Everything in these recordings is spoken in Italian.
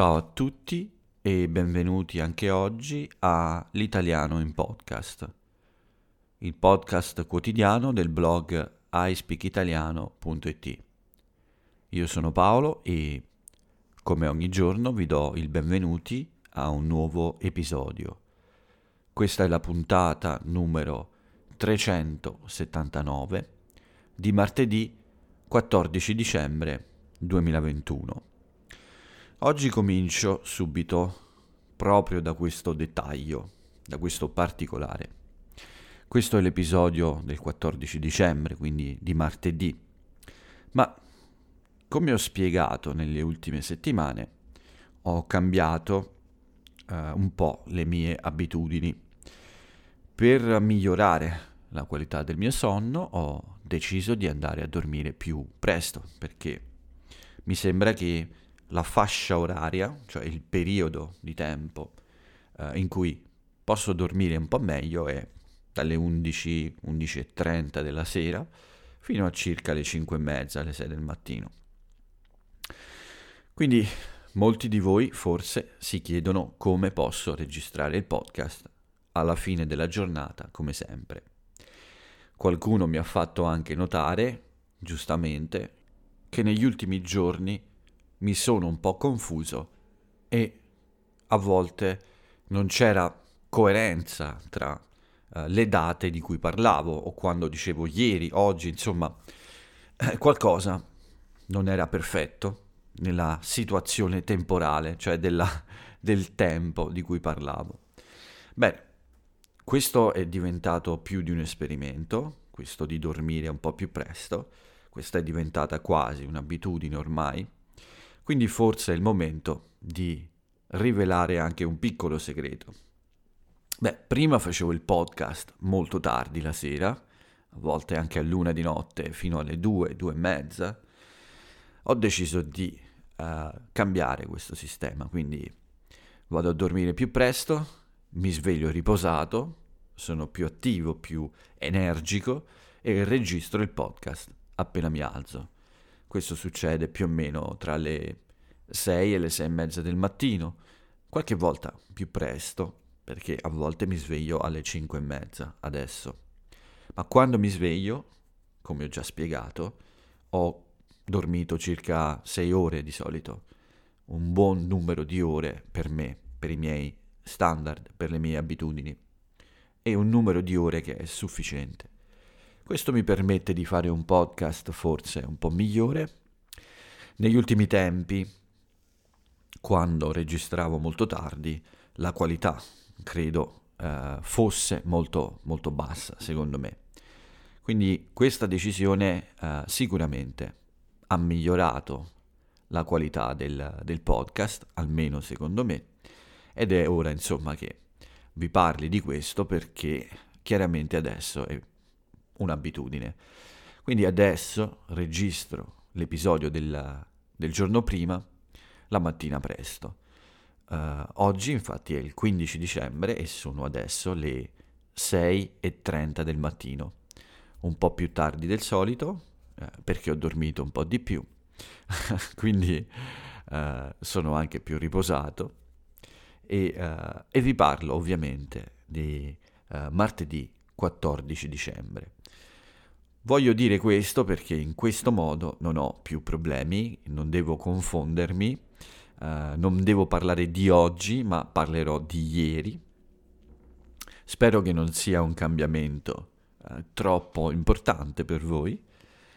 Ciao a tutti e benvenuti anche oggi a L'Italiano in Podcast, il podcast quotidiano del blog ispeakitaliano.it. Io sono Paolo e come ogni giorno vi do il benvenuti a un nuovo episodio. Questa è la puntata numero 379 di martedì 14 dicembre 2021. Oggi comincio subito proprio da questo dettaglio, da questo particolare. Questo è l'episodio del 14 dicembre, quindi di martedì. Ma come ho spiegato nelle ultime settimane, ho cambiato uh, un po' le mie abitudini. Per migliorare la qualità del mio sonno ho deciso di andare a dormire più presto perché mi sembra che la fascia oraria, cioè il periodo di tempo eh, in cui posso dormire un po' meglio è dalle 11, 11.30 della sera fino a circa le 5 e mezza, alle 6 del mattino. Quindi molti di voi forse si chiedono come posso registrare il podcast alla fine della giornata, come sempre. Qualcuno mi ha fatto anche notare, giustamente, che negli ultimi giorni mi sono un po' confuso e a volte non c'era coerenza tra uh, le date di cui parlavo o quando dicevo ieri, oggi, insomma, eh, qualcosa non era perfetto nella situazione temporale, cioè della, del tempo di cui parlavo. Bene, questo è diventato più di un esperimento, questo di dormire un po' più presto, questa è diventata quasi un'abitudine ormai quindi forse è il momento di rivelare anche un piccolo segreto. Beh, prima facevo il podcast molto tardi la sera, a volte anche a luna di notte fino alle due, due e mezza. Ho deciso di uh, cambiare questo sistema, quindi vado a dormire più presto, mi sveglio riposato, sono più attivo, più energico e registro il podcast appena mi alzo. Questo succede più o meno tra le 6 e le 6 e mezza del mattino, qualche volta più presto, perché a volte mi sveglio alle 5 e mezza adesso. Ma quando mi sveglio, come ho già spiegato, ho dormito circa 6 ore di solito, un buon numero di ore per me, per i miei standard, per le mie abitudini, e un numero di ore che è sufficiente. Questo mi permette di fare un podcast forse un po' migliore. Negli ultimi tempi, quando registravo molto tardi, la qualità, credo, eh, fosse molto, molto bassa, secondo me. Quindi questa decisione eh, sicuramente ha migliorato la qualità del, del podcast, almeno secondo me, ed è ora insomma che vi parli di questo perché chiaramente adesso è un'abitudine. Quindi adesso registro l'episodio del, del giorno prima, la mattina presto. Uh, oggi infatti è il 15 dicembre e sono adesso le 6.30 del mattino, un po' più tardi del solito uh, perché ho dormito un po' di più, quindi uh, sono anche più riposato e, e vi parlo ovviamente di martedì 14 dicembre. Voglio dire questo perché in questo modo non ho più problemi, non devo confondermi, uh, non devo parlare di oggi, ma parlerò di ieri. Spero che non sia un cambiamento uh, troppo importante per voi,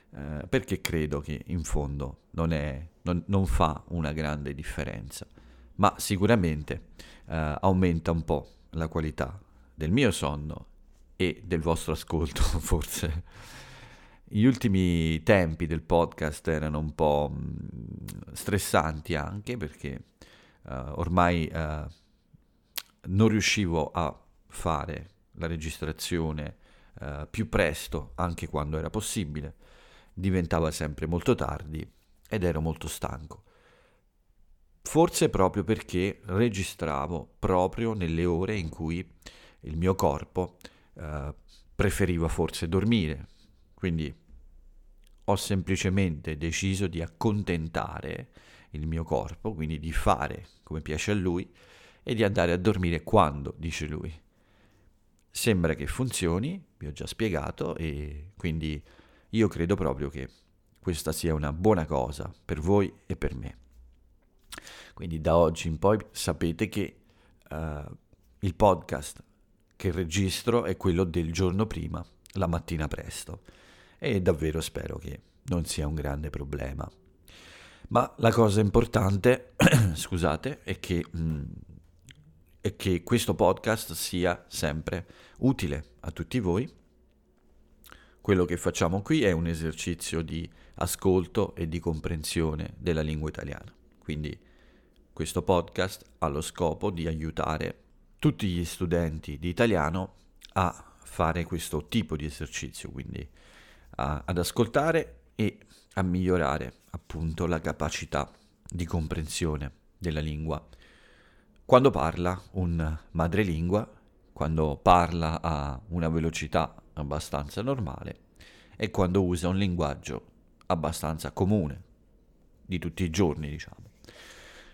uh, perché credo che in fondo non, è, non, non, fa una grande differenza, ma sicuramente aumenta un po' la qualità del mio sonno e del vostro ascolto, forse gli ultimi tempi del podcast erano un po' mm, stressanti anche perché uh, ormai uh, non riuscivo a fare la registrazione uh, più presto anche quando era possibile, diventava sempre molto tardi ed ero molto stanco. Forse proprio perché registravo proprio nelle ore in cui il mio corpo preferiva forse dormire, quindi ho semplicemente deciso di accontentare il mio corpo, quindi di fare come piace a lui e di andare a dormire quando dice lui. Sembra che funzioni, vi ho già spiegato e quindi io credo proprio che questa sia una buona cosa per voi e per me. Quindi da oggi in poi sapete che uh, il podcast che registro è quello del giorno prima, la mattina presto. E davvero spero che non sia un grande problema. Ma la cosa importante, scusate, è che, mh, mm, è che questo podcast sia sempre utile a tutti voi. Quello che facciamo qui è un esercizio di ascolto e di comprensione della lingua italiana. Quindi questo podcast ha lo scopo di aiutare tutti gli studenti di italiano a fare questo tipo di esercizio, quindi a, ad ascoltare e a migliorare appunto la capacità di comprensione della lingua. Quando parla un madrelingua, quando parla a una velocità abbastanza normale e quando usa un linguaggio abbastanza comune di tutti i giorni, diciamo.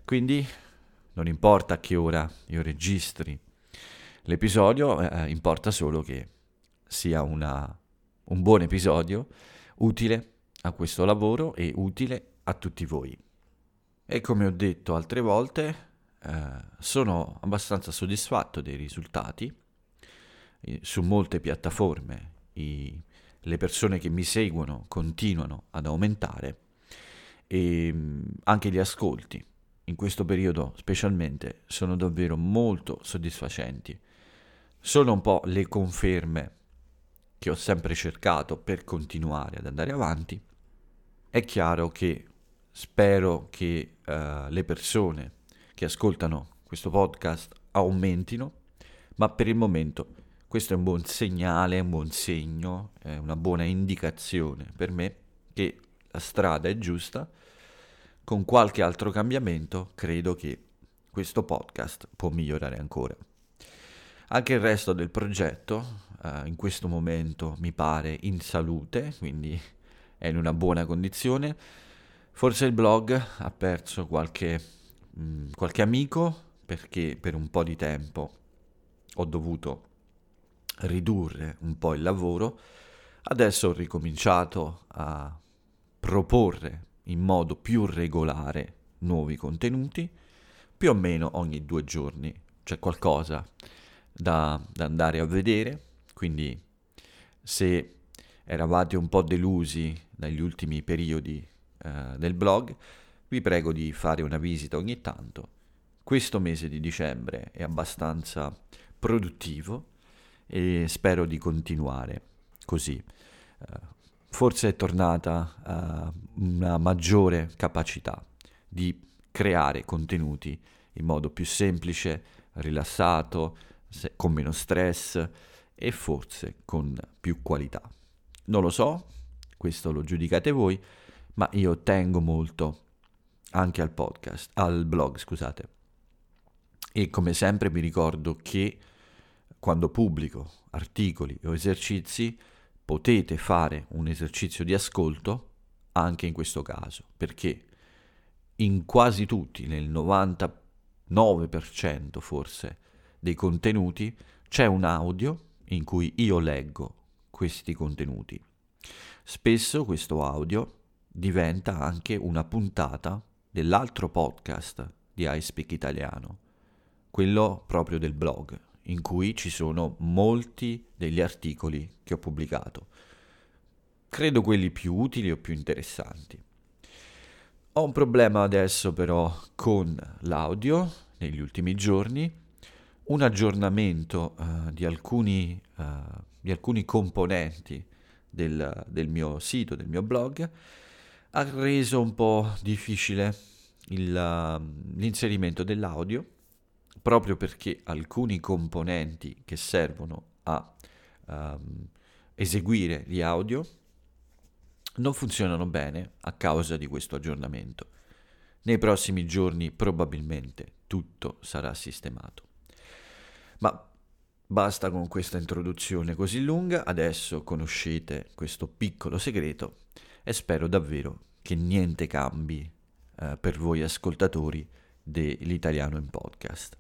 Quindi non importa a che ora io registri l'episodio, eh, importa solo che sia una, un buon episodio utile a questo lavoro e utile a tutti voi. E come ho detto altre volte, eh, sono abbastanza soddisfatto dei risultati. Eh, su molte piattaforme i, le persone che mi seguono continuano ad aumentare e mm, anche gli ascolti in questo periodo specialmente sono davvero molto soddisfacenti. Sono un po' le conferme che ho sempre cercato per continuare ad andare avanti è chiaro che spero che uh, le persone che ascoltano questo podcast aumentino, ma per il momento questo è un buon segnale, un buon segno, è una buona indicazione per me che la strada è giusta. Con qualche altro cambiamento credo che questo podcast può migliorare ancora. Anche il resto del progetto uh, in questo momento mi pare in salute, quindi è in una buona condizione. Forse il blog ha perso qualche, mh, mm, qualche amico perché per un po' di tempo ho dovuto ridurre un po' il lavoro. Adesso ho ricominciato a proporre in modo più regolare nuovi contenuti, più o meno ogni due giorni c'è qualcosa da, da andare a vedere, quindi se eravate un po' delusi dagli ultimi periodi eh, del blog, vi prego di fare una visita ogni tanto. Questo mese di dicembre è abbastanza produttivo e spero di continuare così. Uh, forse è tornata uh, una maggiore capacità di creare contenuti in modo più semplice, rilassato, se, con meno stress e forse con più qualità. Non lo so, questo lo giudicate voi, ma io tengo molto anche al podcast, al blog, scusate. E come sempre vi ricordo che quando pubblico articoli o esercizi potete fare un esercizio di ascolto anche in questo caso, perché in quasi tutti, nel 99% forse, dei contenuti c'è un audio in cui io leggo questi contenuti. Spesso questo audio diventa anche una puntata dell'altro podcast di iSpeak Italiano, quello proprio del blog, in cui ci sono molti degli articoli che ho pubblicato. Credo quelli più utili o più interessanti. Ho un problema adesso però con l'audio negli ultimi giorni, un aggiornamento uh, di alcuni uh, di alcuni componenti del, del, mio sito, del mio blog, ha reso un po' difficile il, uh, l'inserimento dell'audio, proprio perché alcuni componenti che servono a um, eseguire gli audio non funzionano bene a causa di questo aggiornamento. Nei prossimi giorni probabilmente tutto sarà sistemato. Ma Basta con questa introduzione così lunga, adesso conoscete questo piccolo segreto e spero davvero che niente cambi eh, per voi ascoltatori dell'italiano in podcast.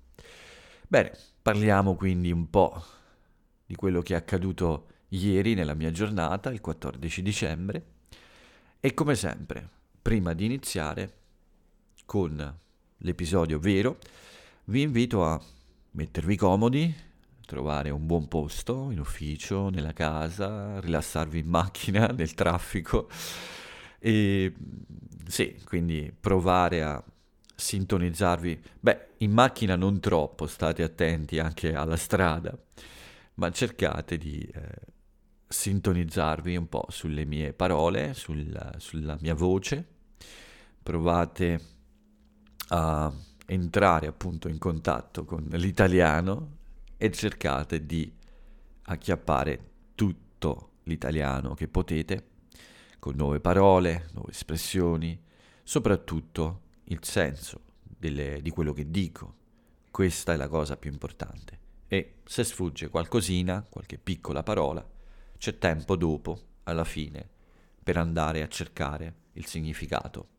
Bene, parliamo quindi un po' di quello che è accaduto ieri nella mia giornata, il 14 dicembre, e come sempre, prima di iniziare con l'episodio vero, vi invito a mettervi comodi, trovare un buon posto in ufficio, nella casa, rilassarvi in macchina, nel traffico e sì, quindi provare a sintonizzarvi. Beh, in macchina non troppo, state attenti anche alla strada, ma cercate di eh, sintonizzarvi un po' sulle mie parole, sul, sulla mia voce. Provate a entrare appunto in contatto con l'italiano e cercate di acchiappare tutto l'italiano che potete, con nuove parole, nuove espressioni, soprattutto il senso delle, di quello che dico. Questa è la cosa più importante. E se sfugge qualcosina, qualche piccola parola, c'è tempo dopo, alla fine, per andare a cercare il significato.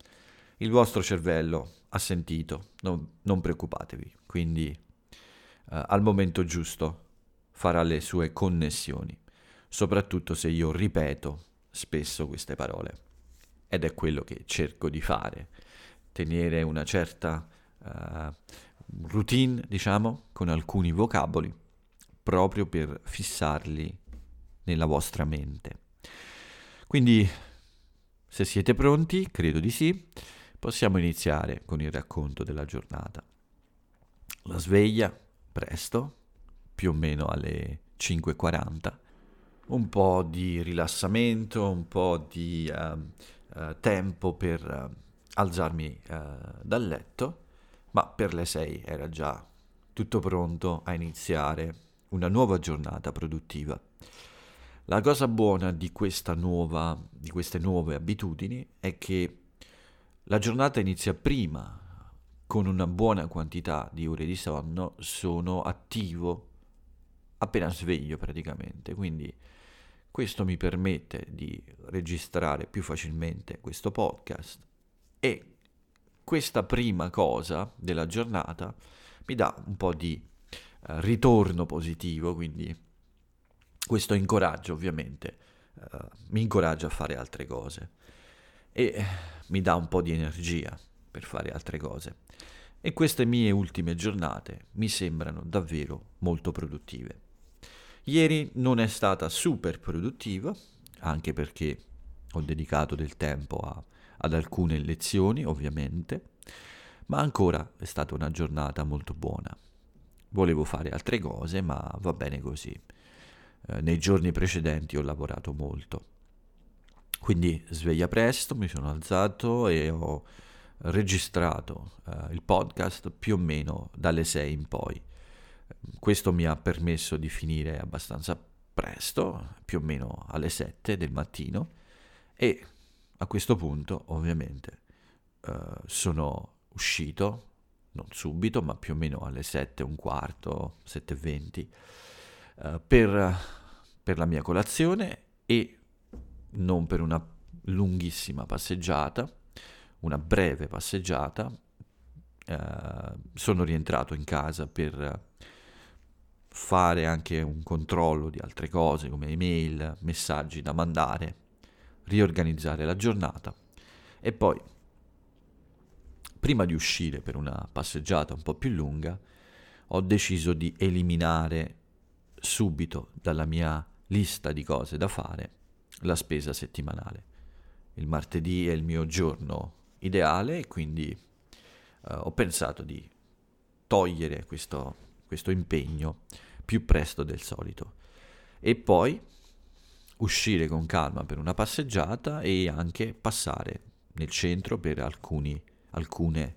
Il vostro cervello ha sentito, non, non preoccupatevi, quindi eh, al momento giusto farà le sue connessioni, soprattutto se io ripeto spesso queste parole. Ed è quello che cerco di fare, tenere una certa uh, routine, diciamo, con alcuni vocaboli, proprio per fissarli nella vostra mente. Quindi, se siete pronti, credo di sì, possiamo iniziare con il racconto della giornata. La sveglia, presto, più o meno alle 5.40, un po' di rilassamento, un po' di uh, uh, tempo per uh, alzarmi dal letto, ma per le 6 era già tutto pronto a iniziare una nuova giornata produttiva. La cosa buona di, nuova, di queste nuove abitudini è che la giornata inizia prima, con una buona quantità di ore di sonno, sono attivo appena sveglio praticamente, quindi questo mi permette di registrare più facilmente questo podcast e questa prima cosa della giornata mi dà un po' di uh, ritorno positivo, quindi questo incoraggio ovviamente, uh, mi incoraggia a fare altre cose e mi dà un po' di energia per fare altre cose. E queste mie ultime giornate mi sembrano davvero molto produttive. Ieri non è stata super produttiva, anche perché ho dedicato del tempo a, ad alcune lezioni, ovviamente, ma ancora è stata una giornata molto buona. Volevo fare altre cose, ma va bene così. Eh, nei giorni precedenti ho lavorato molto. Quindi sveglia presto, mi sono alzato e ho registrato eh, il podcast più o meno dalle 6 in poi. Questo mi ha permesso di finire abbastanza presto, più o meno alle 7 del mattino, e a questo punto ovviamente eh, sono uscito, non subito, ma più o meno alle 7, un quarto, 7.20, eh, per, per la mia colazione e non per una lunghissima passeggiata, una breve passeggiata. Eh, sono rientrato in casa per fare anche un controllo di altre cose come email, messaggi da mandare, riorganizzare la giornata e poi, prima di uscire per una passeggiata un po' più lunga, ho deciso di eliminare subito dalla mia lista di cose da fare la spesa settimanale. Il martedì è il mio giorno ideale quindi uh, ho pensato di togliere questo questo impegno più presto del solito. E poi uscire con calma per una passeggiata e anche passare nel centro per alcuni, alcune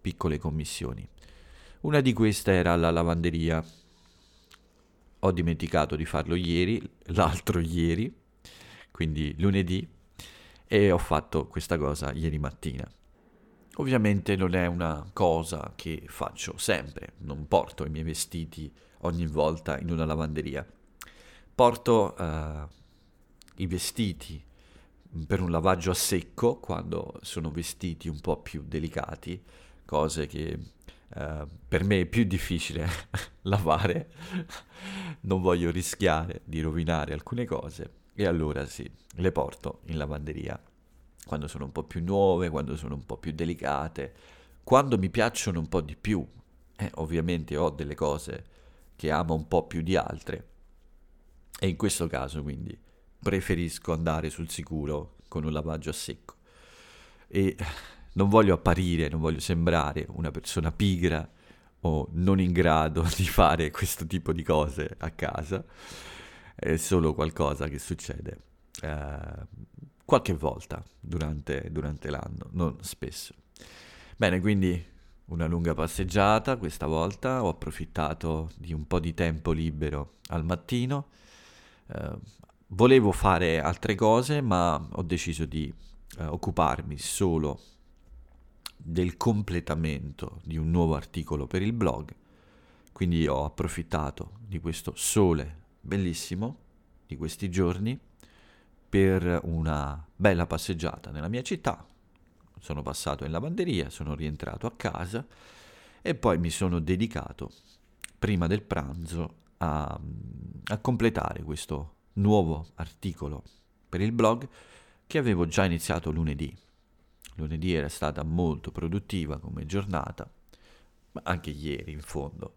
piccole commissioni. Una di queste era la lavanderia. Ho dimenticato di farlo ieri, l'altro ieri, quindi lunedì, e ho fatto questa cosa ieri mattina. Ovviamente non è una cosa che faccio sempre, non porto i miei vestiti ogni volta in una lavanderia. Porto uh, i vestiti per un lavaggio a secco quando sono vestiti un po' più delicati, cose che eh, per me è più difficile lavare, non voglio rischiare di rovinare alcune cose e allora sì, le porto in lavanderia quando sono un po' più nuove, quando sono un po' più delicate, quando mi piacciono un po' di più. Eh, ovviamente ho delle cose che amo un po' più di altre e in questo caso quindi preferisco andare sul sicuro con un lavaggio a secco. E non voglio apparire, non voglio sembrare una persona pigra o non in grado di fare questo tipo di cose a casa, è solo qualcosa che succede eh, qualche volta durante, durante l'anno, non spesso. Bene, quindi una lunga passeggiata questa volta, ho approfittato di un po' di tempo libero al mattino, eh, volevo fare altre cose ma ho deciso di eh, occuparmi solo del completamento di un nuovo articolo per il blog, quindi ho approfittato di questo sole bellissimo di questi giorni per una bella passeggiata nella mia città. Sono passato in lavanderia, sono rientrato a casa e poi mi sono dedicato prima del pranzo a, a completare questo nuovo articolo per il blog che avevo già iniziato lunedì. Lunedì era stata molto produttiva come giornata, ma anche ieri in fondo.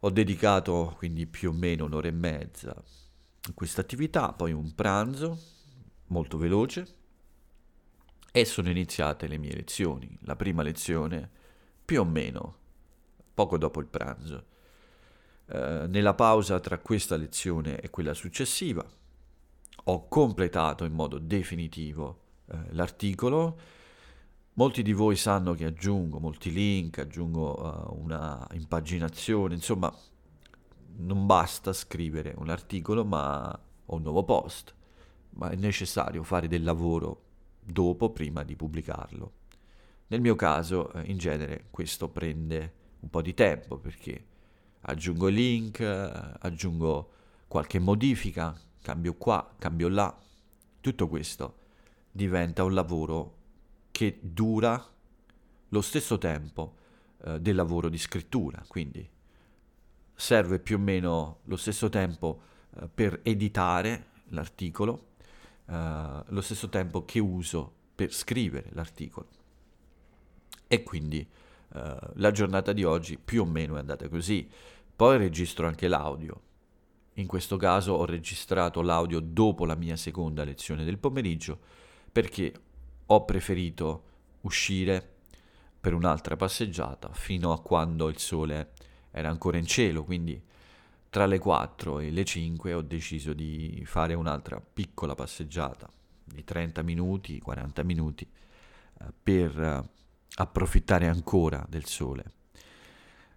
Ho dedicato quindi più o meno un'ora e mezza a questa attività, poi un pranzo molto veloce e sono iniziate le mie lezioni. La prima lezione più o meno poco dopo il pranzo. Eh, nella pausa tra questa lezione e quella successiva ho completato in modo definitivo eh, l'articolo Molti di voi sanno che aggiungo molti link, aggiungo uh, una impaginazione, insomma non basta scrivere un articolo ma o un nuovo post, ma è necessario fare del lavoro dopo, prima di pubblicarlo. Nel mio caso, eh, in genere, questo prende un po' di tempo perché aggiungo link, eh, aggiungo qualche modifica, cambio qua, cambio là. Tutto questo diventa un lavoro che dura lo stesso tempo eh, del lavoro di scrittura, quindi serve più o meno lo stesso tempo eh, per editare l'articolo, eh, lo stesso tempo che uso per scrivere l'articolo. E quindi eh, la giornata di oggi più o meno è andata così. Poi registro anche l'audio. In questo caso ho registrato l'audio dopo la mia seconda lezione del pomeriggio perché ho preferito uscire per un'altra passeggiata fino a quando il sole era ancora in cielo, quindi tra le 4 e le 5 ho deciso di fare un'altra piccola passeggiata di 30 minuti, 40 minuti eh, per eh, approfittare ancora del sole.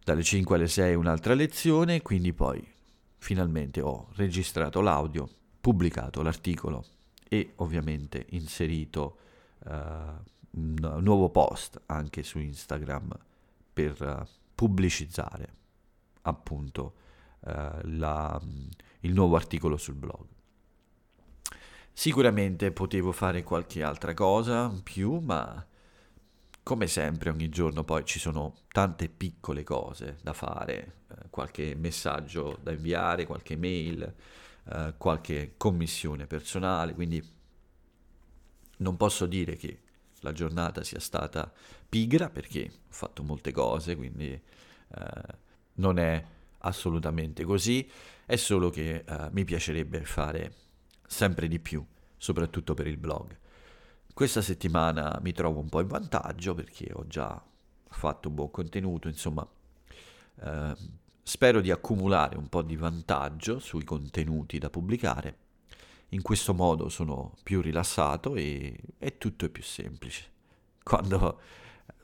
Dalle 5 alle 6 un'altra lezione, quindi poi finalmente ho registrato l'audio, pubblicato l'articolo e ovviamente inserito un nuovo post anche su Instagram per uh, pubblicizzare appunto uh, la, il nuovo articolo sul blog. Sicuramente potevo fare qualche altra cosa in più, ma come sempre ogni giorno poi ci sono tante piccole cose da fare, eh, qualche messaggio da inviare, qualche mail, eh, qualche commissione personale, quindi non posso dire che la giornata sia stata pigra perché ho fatto molte cose, quindi eh, non è assolutamente così, è solo che eh, mi piacerebbe fare sempre di più, soprattutto per il blog. Questa settimana mi trovo un po' in vantaggio perché ho già fatto un buon contenuto, insomma, eh, spero di accumulare un po' di vantaggio sui contenuti da pubblicare in questo modo sono più rilassato e, e tutto è più semplice. Quando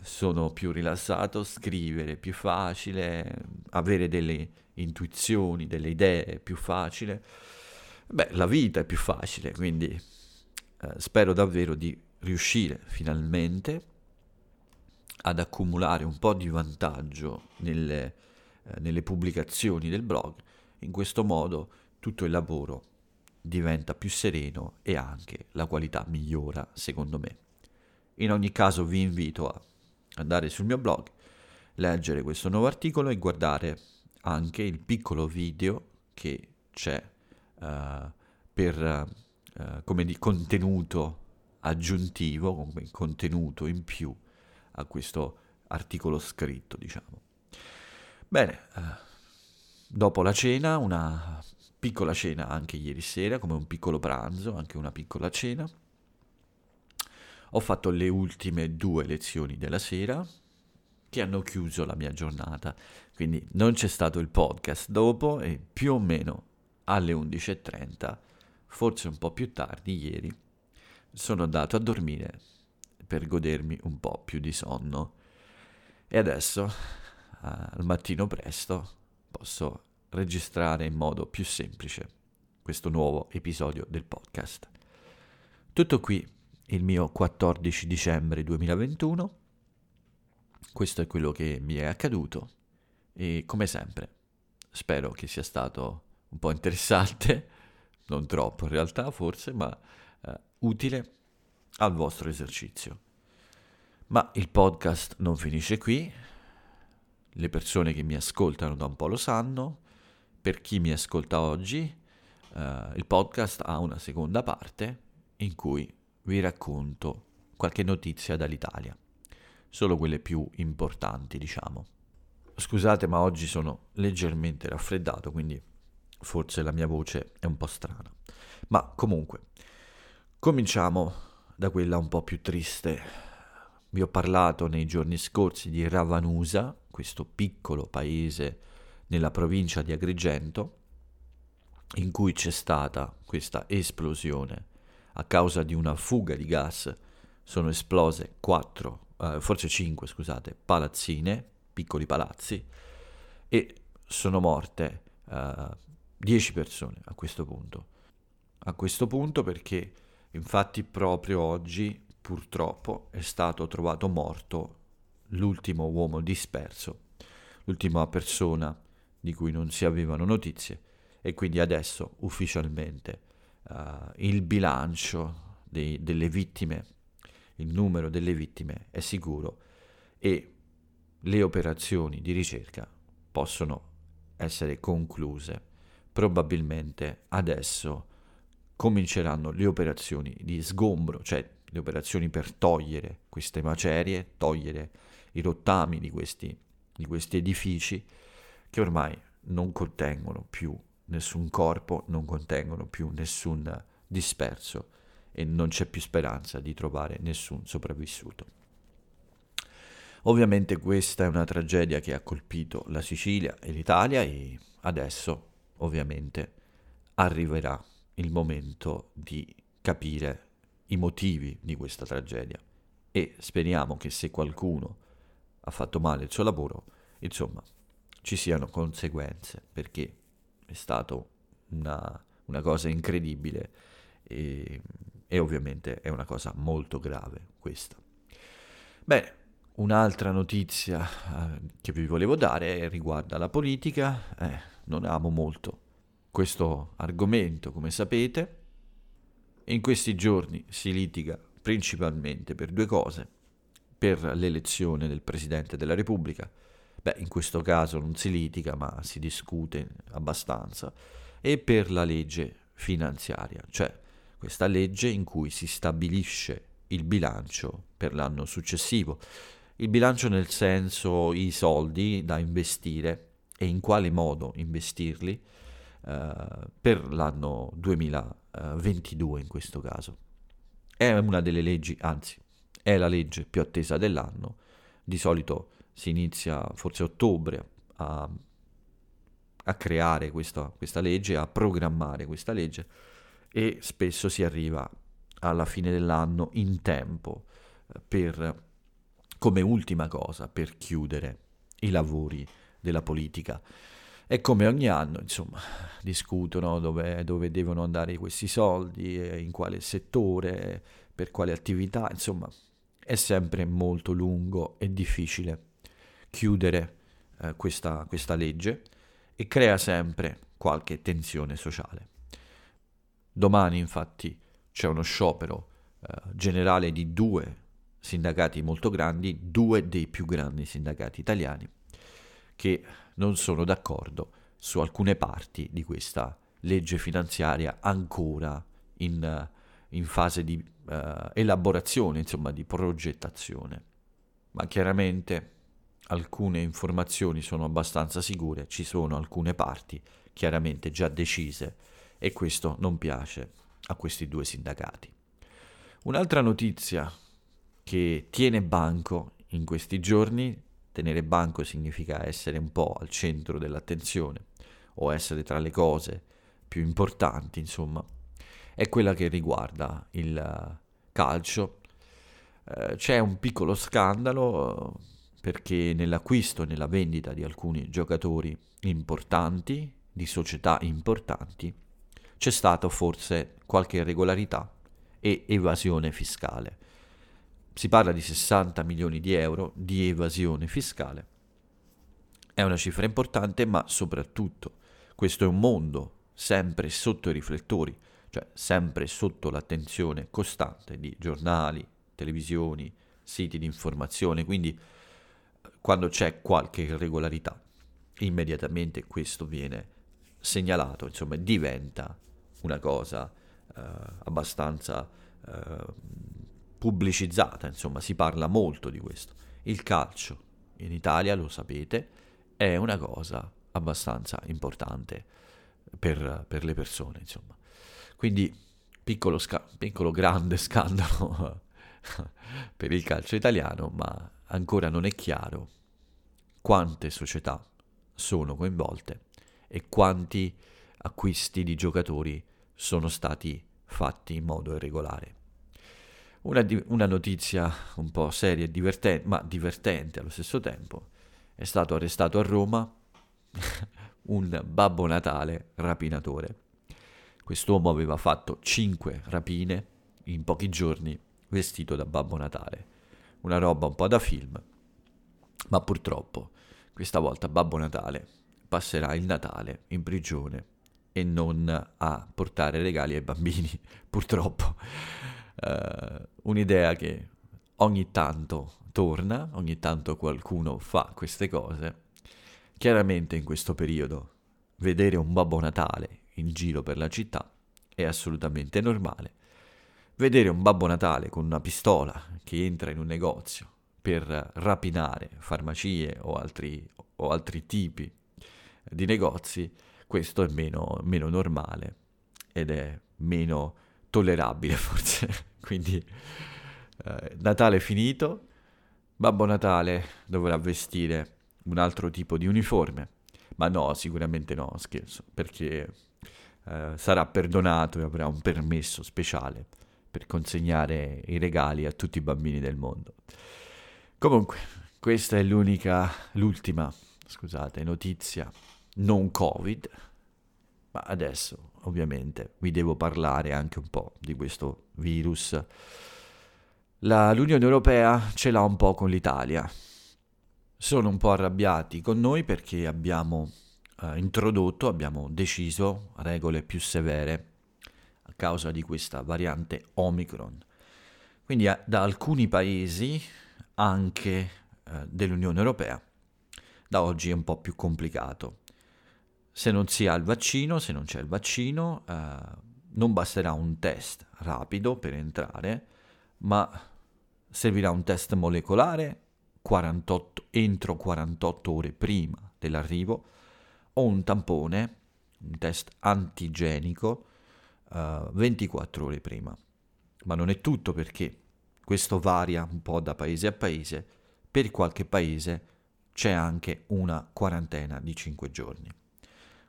sono più rilassato, scrivere è più facile, avere delle intuizioni, delle idee è più facile. Beh, la vita è più facile, quindi eh, spero davvero di riuscire finalmente ad accumulare un po' di vantaggio nelle, eh, nelle pubblicazioni del blog. In questo modo tutto il lavoro diventa più sereno e anche la qualità migliora secondo me. In ogni caso vi invito a andare sul mio blog, leggere questo nuovo articolo e guardare anche il piccolo video che c'è uh, per uh, come di contenuto aggiuntivo, come contenuto in più a questo articolo scritto, diciamo. Bene, uh, dopo la cena, una piccola cena anche ieri sera, come un piccolo pranzo, anche una piccola cena. Ho fatto le ultime due lezioni della sera che hanno chiuso la mia giornata, quindi non c'è stato il podcast dopo e più o meno alle 11.30, forse un po' più tardi ieri, sono andato a dormire per godermi un po' più di sonno. E adesso, al mattino presto, posso registrare in modo più semplice questo nuovo episodio del podcast. Tutto qui il mio 14 dicembre 2021. Questo è quello che mi è accaduto e come sempre spero che sia stato un po' interessante, non troppo in realtà forse, ma eh, utile al vostro esercizio. Ma il podcast non finisce qui, le persone che mi ascoltano da un po' lo sanno, per chi mi ascolta oggi, eh, il podcast ha una seconda parte in cui vi racconto qualche notizia dall'Italia, solo quelle più importanti, diciamo. Scusate, ma oggi sono leggermente raffreddato, quindi forse la mia voce è un po' strana. Ma comunque, cominciamo da quella un po' più triste. Vi ho parlato nei giorni scorsi di Ravanusa, questo piccolo paese nella provincia di Agrigento, in cui c'è stata questa esplosione a causa di una fuga di gas. Sono esplose quattro, eh, forse cinque, scusate, palazzine, piccoli palazzi, e sono morte eh, dieci persone a questo punto. A questo punto perché infatti proprio oggi purtroppo è stato trovato morto l'ultimo uomo disperso, l'ultima persona di cui non si avevano notizie e quindi adesso ufficialmente uh, il bilancio dei, delle vittime, il numero delle vittime è sicuro e le operazioni di ricerca possono essere concluse. Probabilmente adesso cominceranno le operazioni di sgombro, cioè le operazioni per togliere queste macerie, togliere i rottami di questi, di questi edifici che ormai non contengono più nessun corpo, non contengono più nessun disperso e non c'è più speranza di trovare nessun sopravvissuto. Ovviamente questa è una tragedia che ha colpito la Sicilia e l'Italia e adesso ovviamente arriverà il momento di capire i motivi di questa tragedia e speriamo che se qualcuno ha fatto male il suo lavoro, insomma, ci siano conseguenze, perché è stata una, una, cosa incredibile e, e ovviamente è una cosa molto grave questa. Bene, un'altra notizia eh, che vi volevo dare riguarda la politica. Eh, non amo molto questo argomento, come sapete. In questi giorni si litiga principalmente per due cose, per l'elezione del Presidente della Repubblica beh, in questo caso non si litiga, ma si discute abbastanza, e per la legge finanziaria, cioè questa legge in cui si stabilisce il bilancio per l'anno successivo. Il bilancio nel senso i soldi da investire e in quale modo investirli eh, per l'anno 2022 in questo caso. È una delle leggi, anzi è la legge più attesa dell'anno, di solito si inizia forse a ottobre a, a creare questa, questa legge, a programmare questa legge e spesso si arriva alla fine dell'anno in tempo eh, per, come ultima cosa, per chiudere i lavori della politica. E come ogni anno, insomma, discutono dove, dove devono andare questi soldi, in quale settore, per quale attività, insomma, è sempre molto lungo e difficile chiudere eh, questa, questa legge e crea sempre qualche tensione sociale. Domani infatti c'è uno sciopero eh, generale di due sindacati molto grandi, due dei più grandi sindacati italiani, che non sono d'accordo su alcune parti di questa legge finanziaria ancora in, in fase di uh, elaborazione, insomma di progettazione. Ma chiaramente alcune informazioni sono abbastanza sicure, ci sono alcune parti chiaramente già decise e questo non piace a questi due sindacati. Un'altra notizia che tiene banco in questi giorni, tenere banco significa essere un po' al centro dell'attenzione o essere tra le cose più importanti, insomma, è quella che riguarda il calcio. Eh, c'è un piccolo scandalo perché nell'acquisto e nella vendita di alcuni giocatori importanti, di società importanti, c'è stata forse qualche irregolarità e evasione fiscale. Si parla di 60 milioni di euro di evasione fiscale. È una cifra importante, ma soprattutto questo è un mondo sempre sotto i riflettori, cioè sempre sotto l'attenzione costante di giornali, televisioni, siti di informazione, quindi quando c'è qualche irregolarità, immediatamente questo viene segnalato, insomma diventa una cosa eh, abbastanza eh, pubblicizzata, insomma si parla molto di questo. Il calcio in Italia, lo sapete, è una cosa abbastanza importante per, per le persone, insomma. Quindi piccolo, sca- piccolo grande scandalo per il calcio italiano, ma ancora non è chiaro quante società sono coinvolte e quanti acquisti di giocatori sono stati fatti in modo irregolare. Una, di- una notizia un po' seria e divertente, ma divertente allo stesso tempo, è stato arrestato a Roma un Babbo Natale rapinatore. Quest'uomo aveva fatto 5 rapine in pochi giorni vestito da Babbo Natale. Una roba un po' da film, ma purtroppo questa volta Babbo Natale passerà il Natale in prigione e non a portare regali ai bambini, purtroppo. Uh, un'idea che ogni tanto torna, ogni tanto qualcuno fa queste cose. Chiaramente in questo periodo vedere un Babbo Natale in giro per la città è assolutamente normale. Vedere un Babbo Natale con una pistola che entra in un negozio per rapinare farmacie o altri, o altri tipi di negozi, questo è meno, meno normale ed è meno tollerabile forse. Quindi eh, Natale finito, Babbo Natale dovrà vestire un altro tipo di uniforme, ma no, sicuramente no, scherzo, perché eh, sarà perdonato e avrà un permesso speciale per consegnare i regali a tutti i bambini del mondo. Comunque, questa è l'unica, l'ultima, scusate, notizia non Covid, ma adesso ovviamente vi devo parlare anche un po' di questo virus. La, L'Unione Europea ce l'ha un po' con l'Italia. Sono un po' arrabbiati con noi perché abbiamo eh, introdotto, abbiamo deciso regole più severe a causa di questa variante Omicron. Quindi eh, da alcuni paesi, anche eh, dell'Unione Europea, da oggi è un po' più complicato. Se non si ha il vaccino, se non c'è il vaccino, eh, non basterà un test rapido per entrare, ma servirà un test molecolare 48, entro 48 ore prima dell'arrivo o un tampone, un test antigenico, uh, 24 ore prima. Ma non è tutto perché questo varia un po' da paese a paese, per qualche paese c'è anche una quarantena di 5 giorni.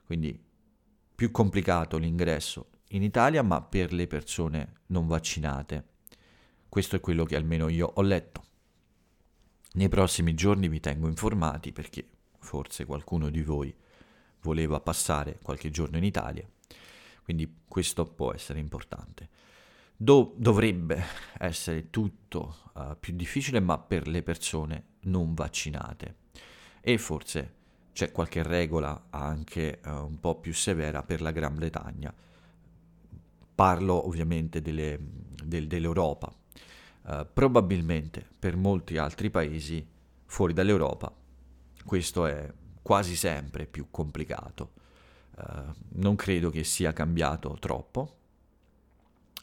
Quindi più complicato l'ingresso in Italia, ma per le persone non vaccinate. Questo è quello che almeno io ho letto. Nei prossimi giorni vi tengo informati perché forse qualcuno di voi voleva passare qualche giorno in Italia, quindi questo può essere importante. Do- dovrebbe essere tutto uh, più difficile, ma per le persone non vaccinate. E forse c'è qualche regola anche uh, un po' più severa per la Gran Bretagna. parlo ovviamente delle, del, dell'Europa. Uh, probabilmente per molti altri paesi fuori dall'Europa questo è quasi sempre più complicato. Non credo che sia cambiato troppo,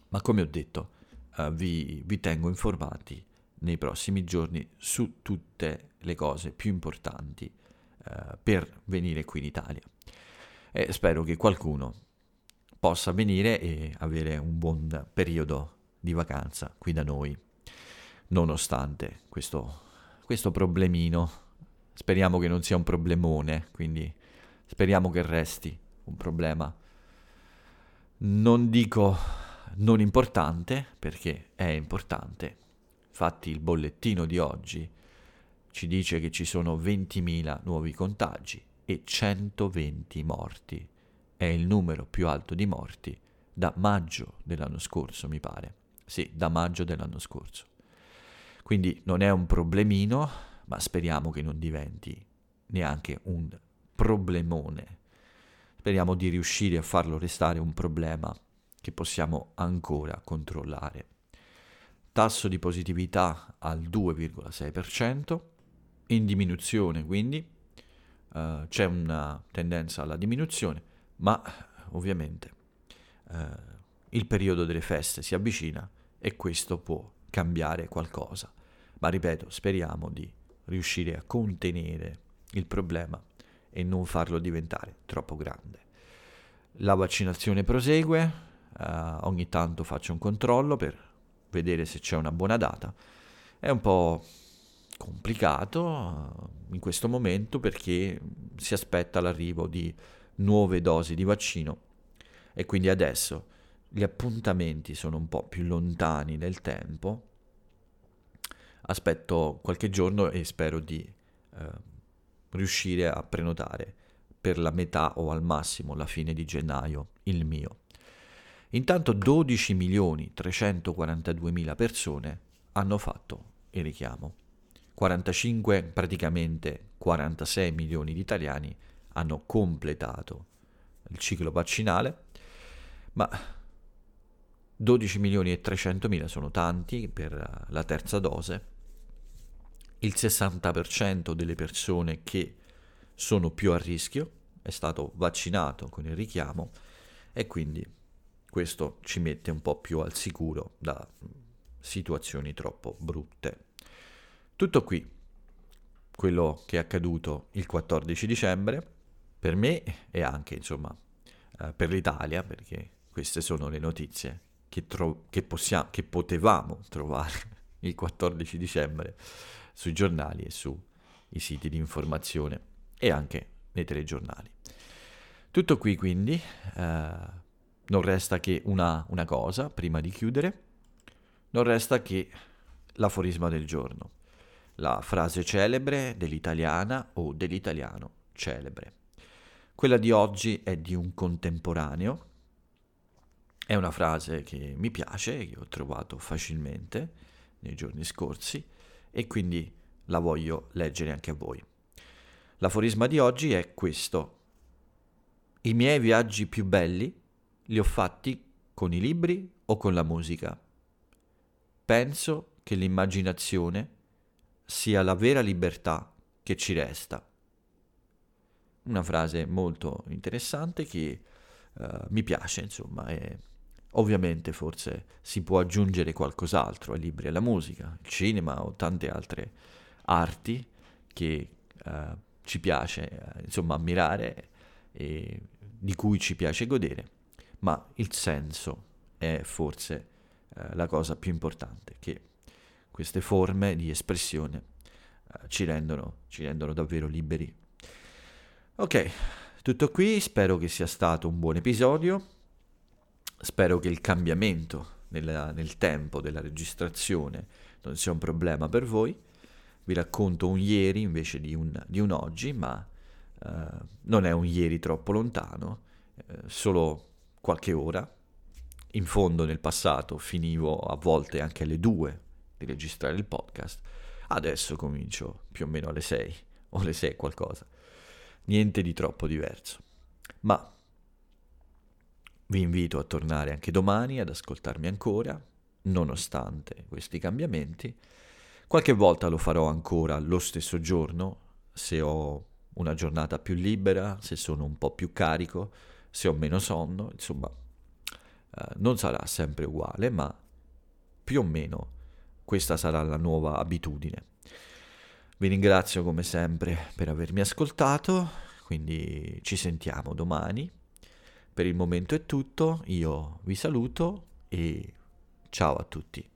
ma come ho detto, uh, vi, vi tengo informati nei prossimi giorni su tutte le cose più importanti uh, per venire qui in Italia. E spero che qualcuno possa venire e avere un buon periodo di vacanza qui da noi, nonostante questo, questo problemino. Speriamo che non sia un problemone, quindi speriamo che resti un problema. Non dico non importante, perché è importante. Infatti il bollettino di oggi ci dice che ci sono 20.000 nuovi contagi e 120 morti. È il numero più alto di morti da maggio dell'anno scorso, mi pare. Sì, da maggio dell'anno scorso. Quindi non è un problemino, ma speriamo che non diventi neanche un problemone. Speriamo di riuscire a farlo restare un problema che possiamo ancora controllare. Tasso di positività al 2,6%, in diminuzione quindi, uh, c'è una tendenza alla diminuzione, ma ovviamente uh, il periodo delle feste si avvicina e questo può cambiare qualcosa. Ma ripeto, speriamo di riuscire a contenere il problema e non farlo diventare troppo grande. La vaccinazione prosegue, Uh, ogni tanto faccio un controllo per vedere se c'è una buona data. È un po' complicato uh, in questo momento perché si aspetta l'arrivo di nuove dosi di vaccino e quindi adesso gli appuntamenti sono un po' più lontani nel tempo. Aspetto qualche giorno e spero di uh, riuscire a prenotare per la metà o al massimo la fine di gennaio il mio. Intanto 12 milioni 342 mila persone hanno fatto il richiamo. 45, praticamente 46 milioni di italiani hanno completato il ciclo vaccinale, ma 12 milioni e 300 mila sono tanti per la terza dose. Il 60% delle persone che sono più a rischio è stato vaccinato con il richiamo e quindi questo ci mette un po' più al sicuro da situazioni troppo brutte. Tutto qui, quello che è accaduto il 14 dicembre, per me e anche insomma eh, per l'Italia, perché queste sono le notizie che, tro- che, possiamo, che potevamo trovare il 14 dicembre sui giornali e sui siti di informazione e anche nei telegiornali. Tutto qui quindi. Eh, non resta che una, una cosa, prima di chiudere, non resta che l'aforisma del giorno, la frase celebre dell'italiana o dell'italiano celebre. Quella di oggi è di un contemporaneo, è una frase che mi piace, che ho trovato facilmente nei giorni scorsi e quindi la voglio leggere anche a voi. L'aforisma di oggi è questo. I miei viaggi più belli li ho fatti con i libri o con la musica. Penso che l'immaginazione sia la vera libertà che ci resta. Una frase molto interessante che uh, mi piace, insomma, e ovviamente forse si può aggiungere qualcos'altro ai libri e alla musica, il cinema o tante altre arti che uh, ci piace, uh, insomma, ammirare e di cui ci piace godere ma il senso è forse eh, la cosa più importante, che queste forme di espressione eh, ci, rendono, ci rendono davvero liberi. Ok, tutto qui, spero che sia stato un buon episodio, spero che il cambiamento nella, nel tempo della registrazione non sia un problema per voi. Vi racconto un ieri invece di un, di un oggi, ma uh, non è un ieri troppo lontano, uh, solo qualche ora. In fondo nel passato finivo a volte anche alle due di registrare il podcast. Adesso comincio più o meno alle 6 o alle 6 qualcosa. Niente di troppo diverso. Ma Vi invito a tornare anche domani ad ascoltarmi ancora, nonostante questi cambiamenti. Qualche volta lo farò ancora lo stesso giorno, se ho una giornata più libera, se sono un po' più carico, se ho meno sonno, insomma, eh, non sarà sempre uguale, ma più o meno questa sarà la nuova abitudine. Vi ringrazio come sempre per avermi ascoltato, quindi ci sentiamo domani. Per il momento è tutto, io vi saluto e ciao a tutti.